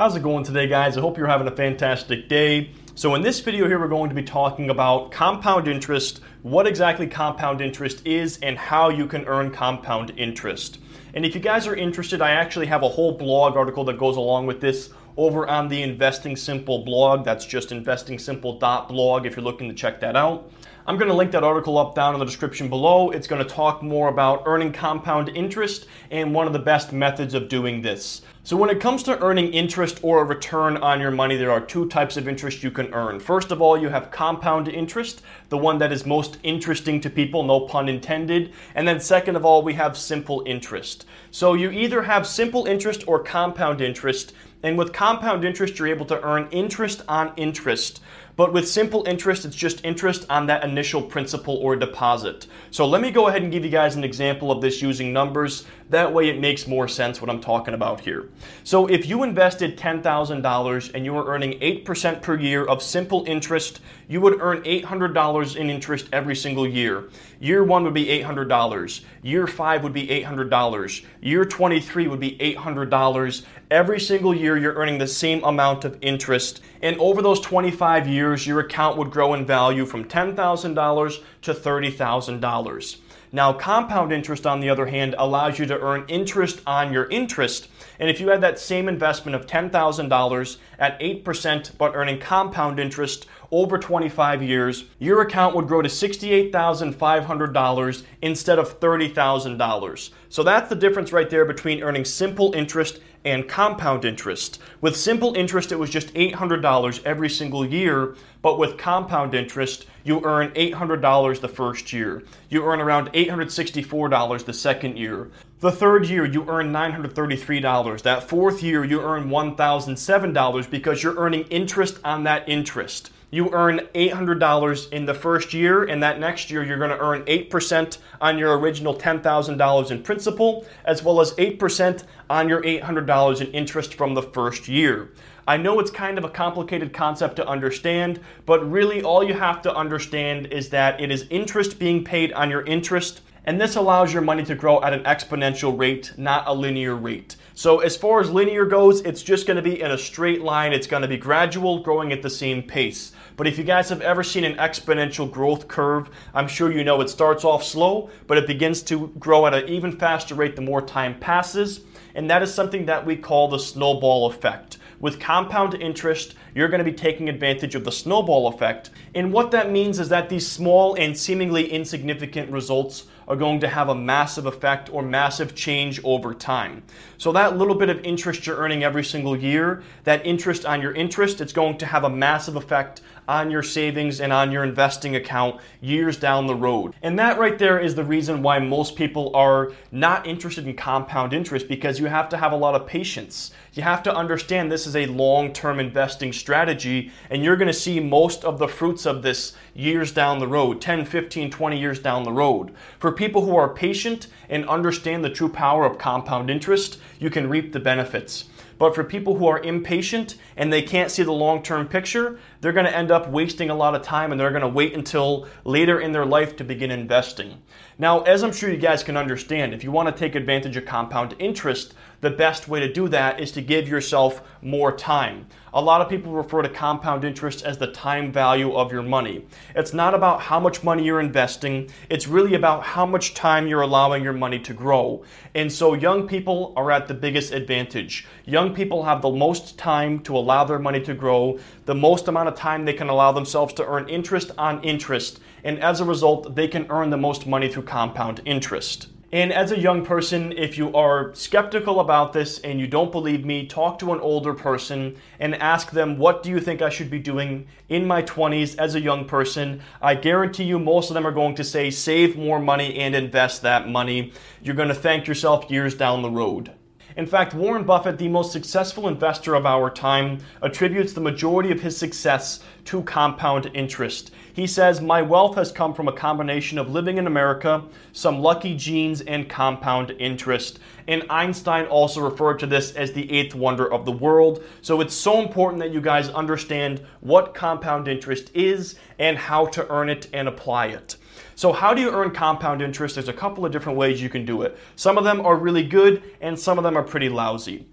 How's it going today, guys? I hope you're having a fantastic day. So, in this video here, we're going to be talking about compound interest, what exactly compound interest is, and how you can earn compound interest. And if you guys are interested, I actually have a whole blog article that goes along with this over on the Investing Simple blog. That's just investingsimple.blog if you're looking to check that out. I'm going to link that article up down in the description below. It's going to talk more about earning compound interest and one of the best methods of doing this. So, when it comes to earning interest or a return on your money, there are two types of interest you can earn. First of all, you have compound interest, the one that is most interesting to people, no pun intended. And then, second of all, we have simple interest. So, you either have simple interest or compound interest. And with compound interest, you're able to earn interest on interest. But with simple interest, it's just interest on that initial principal or deposit. So let me go ahead and give you guys an example of this using numbers. That way it makes more sense what I'm talking about here. So if you invested $10,000 and you were earning 8% per year of simple interest, you would earn $800 in interest every single year. Year one would be $800. Year five would be $800. Year 23 would be $800. Every single year, you're earning the same amount of interest. And over those 25 years, your account would grow in value from $10,000 to $30,000. Now, compound interest, on the other hand, allows you to earn interest on your interest. And if you had that same investment of $10,000 at 8% but earning compound interest over 25 years, your account would grow to $68,500 instead of $30,000. So that's the difference right there between earning simple interest and compound interest. With simple interest, it was just $800 every single year, but with compound interest, you earn $800 the first year. You earn around $864 the second year. The third year, you earn $933. That fourth year, you earn $1,007 because you're earning interest on that interest you earn $800 in the first year, and that next year you're going to earn 8% on your original $10,000 in principal, as well as 8% on your $800 in interest from the first year. I know it's kind of a complicated concept to understand, but really all you have to understand is that it is interest being paid on your interest, and this allows your money to grow at an exponential rate, not a linear rate. So, as far as linear goes, it's just to be in a straight line. It's to be gradual, growing at the same pace. But if you guys have ever seen an exponential growth curve, I'm sure you know it starts off slow, but it begins to grow at an even faster rate the more time passes. And that is something that we call the snowball effect. With compound interest, you're going to be taking advantage of the snowball effect. And what that means is that these small and seemingly insignificant results are going to have a massive effect or massive change over time. So that little bit of interest you're earning every single year, that interest on your interest, it's going to have a massive effect on your savings and on your investing account years down the road. And that right there is the reason why most people are not interested in compound interest because you have to have a lot of patience. You have to understand this is a long term investing strategy, and you're going to see most of the fruits of this years down the road 10, 15, 20 years down the road. For people who are patient and understand the true power of compound interest, you can reap the benefits. But for people who are impatient and they can't see the long term picture, they're going to end up wasting a lot of time and they're going to wait until later in their life to begin investing. Now, as I'm sure you guys can understand, if you want to take advantage of compound interest, the best way to do that is to give yourself more time. A lot of people refer to compound interest as the time value of your money. It's not about how much money you're investing, it's really about how much time you're allowing your money to grow. And so young people are at the biggest advantage. Young people have the most time to allow their money to grow, the most amount of time they can allow themselves to earn interest on interest, and as a result, they can earn the most money through compound interest. And as a young person, if you are skeptical about this and you don't believe me, talk to an older person and ask them, What do you think I should be doing in my 20s as a young person? I guarantee you, most of them are going to say, Save more money and invest that money. You're going to thank yourself years down the road. In fact, Warren Buffett, the most successful investor of our time, attributes the majority of his success to compound interest. He says, My wealth has come from a combination of living in America, some lucky genes, and compound interest. And Einstein also referred to this as the eighth wonder of the world. So it's so important that you guys understand what compound interest is and how to earn it and apply it. So, how do you earn compound interest? There's a couple of different ways you can do it. Some of them are really good, and some of them are pretty lousy.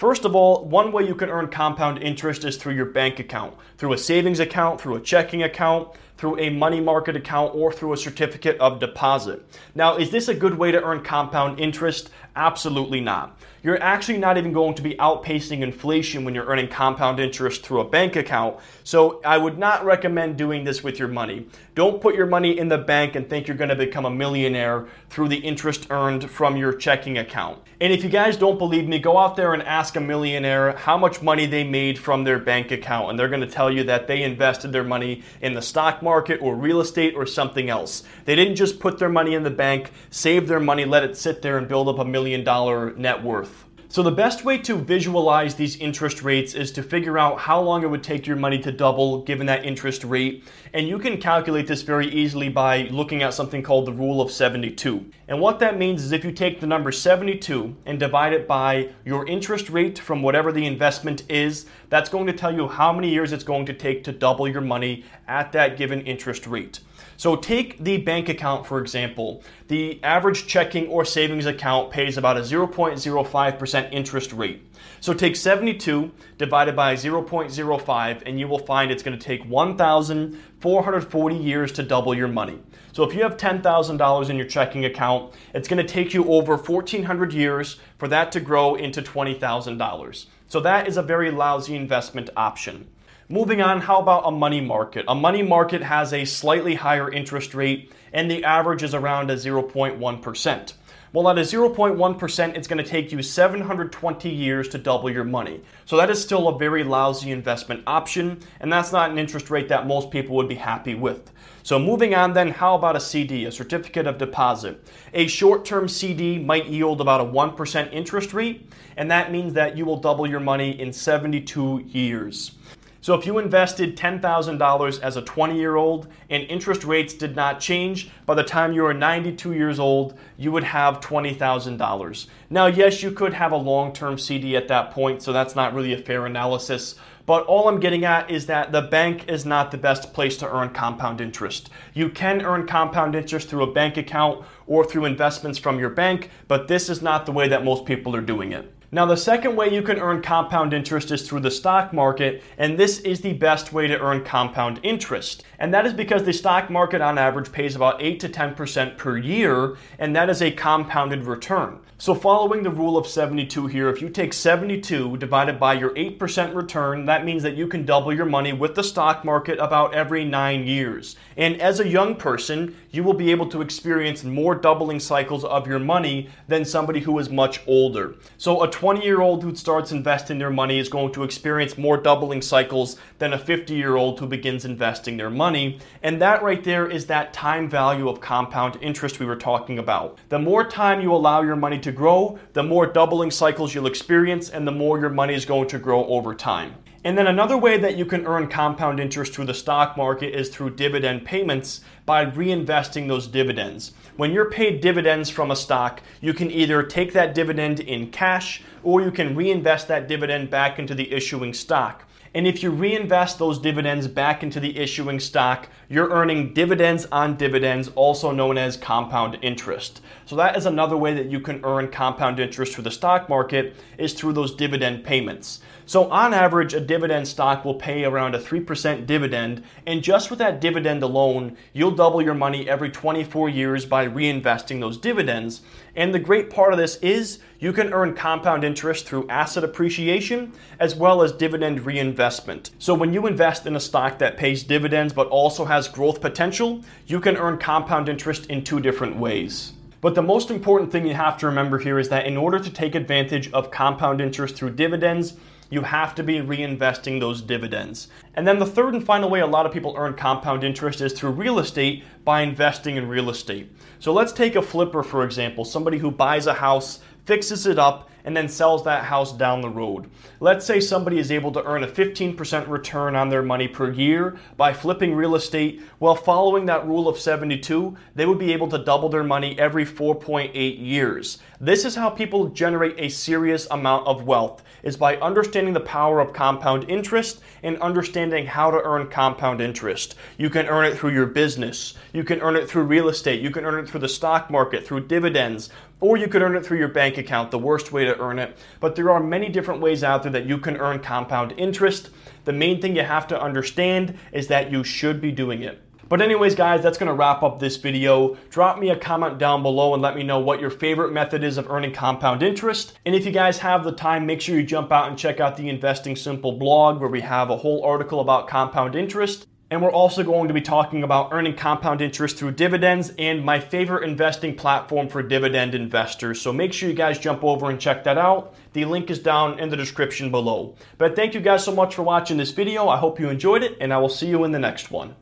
First of all, one way you can earn compound interest is through your bank account, through a savings account, through a checking account, through a money market account, or through a certificate of deposit. Now, is this a good way to earn compound interest? Absolutely not you're actually not even going to be outpacing inflation when you're earning compound interest through a bank account. So I would not recommend doing this with your money. Don't put your money in the bank and think you're going to become a millionaire through the interest earned from your checking account. And if you guys don't believe me, go out there and ask a millionaire how much money they made from their bank account. And they're going to tell you that they invested their money in the stock market or real estate or something else. They didn't just put their money in the bank, save their money, let it sit there and build up a million dollar net worth. So the best way to visualize these interest rates is to figure out how long it would take your money to double given that interest rate. And you can calculate this very easily by looking at something called the rule of 72. And what that means is if you take the number 72 and divide it by your interest rate from whatever the investment is, that's going to tell you how many years it's going to take to double your money at that given interest rate. So take the bank account, for example. The average checking or savings account pays about a 0.05% interest rate. So take 72 divided by 0.05, and you will find it's going to take 1,440 years to double your money. So if you have $10,000 in your checking account, it's going to take you over 1,400 years for that to grow into $20,000. So that is a very lousy investment option. Moving on, how about a money market? A money market has a slightly higher interest rate, and the average is around a 0.1%. Well, at a 0.1%, it's going to take you 720 years to double your money. So that is still a very lousy investment option, and that's not an interest rate that most people would be happy with. So moving on then, how about a CD, a certificate of deposit? A short-term CD might yield about a 1% interest rate, and that means that you will double your money in 72 years. So if you invested $10,000 as a 20 year old and interest rates did not change, by the time you are 92 years old, you would have $20,000. Now, yes, you could have a long term CD at that point, so that's not really a fair analysis. But all I'm getting at is that the bank is not the best place to earn compound interest. You can earn compound interest through a bank account or through investments from your bank, but this is not the way that most people are doing it. Now, the second way you can earn compound interest is through the stock market, and this is the best way to earn compound interest. And that is because the stock market on average pays about 8 to 10% per year, and that is a compounded return. So, following the rule of 72 here, if you take 72 divided by your 8% return, that means that you can double your money with the stock market about every nine years. And as a young person, you will be able to experience more doubling cycles of your money than somebody who is much older. So, a 20 year old who starts investing their money is going to experience more doubling cycles than a 50 year old who begins investing their money. And that right there is that time value of compound interest we were talking about. The more time you allow your money to to grow, the more doubling cycles you'll experience and the more your money is going to grow over time. And then another way that you can earn compound interest through the stock market is through dividend payments by reinvesting those dividends. When you're paid dividends from a stock, you can either take that dividend in cash or you can reinvest that dividend back into the issuing stock. And if you reinvest those dividends back into the issuing stock, you're earning dividends on dividends, also known as compound interest. So that is another way that you can earn compound interest through the stock market is through those dividend payments. So on average, a dividend stock will pay around a 3% dividend, and just with that dividend alone, you'll double your money every 24 years by reinvesting those dividends. And the great part of this is you can earn compound interest through asset appreciation as well as dividend reinvestment. So when you invest in a stock that pays dividends but also has growth potential, you can earn compound interest in two different ways. But the most important thing you have to remember here is that in order to take advantage of compound interest through dividends, you have to be reinvesting those dividends. And then the third and final way a lot of people earn compound interest is through real estate by investing in real estate. So let's take a flipper, for example, somebody who buys a house, fixes it up, and then sells that house down the road. Let's say somebody is able to earn a 15% return on their money per year by flipping real estate. Well, following that rule of 72, they would be able to double their money every 4.8 years. This is how people generate a serious amount of wealth is by understanding the power of compound interest and understanding how to earn compound interest. You can earn it through your business, you can earn it through real estate, you can earn it through the stock market, through dividends, or you could earn it through your bank account, the worst way to to earn it, but there are many different ways out there that you can earn compound interest. The main thing you have to understand is that you should be doing it. But anyways, guys, that's going to wrap up this video. Drop me a comment down below and let me know what your favorite method is of earning compound interest. And if you guys have the time, make sure you jump out and check out the Investing Simple blog where we have a whole article about compound interest. And we're also going to be talking about earning compound interest through dividends and my favorite investing platform for dividend investors. So make sure you guys jump over and check that out. The link is down in the description below. But thank you guys so much for watching this video. I hope you enjoyed it, and I will see you in the next one.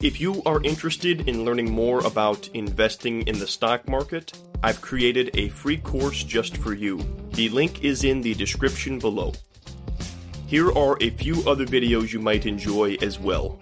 If you are interested in learning more about investing in the stock market, I've created a free course just for you. The link is in the description below. Here are a few other videos you might enjoy as well.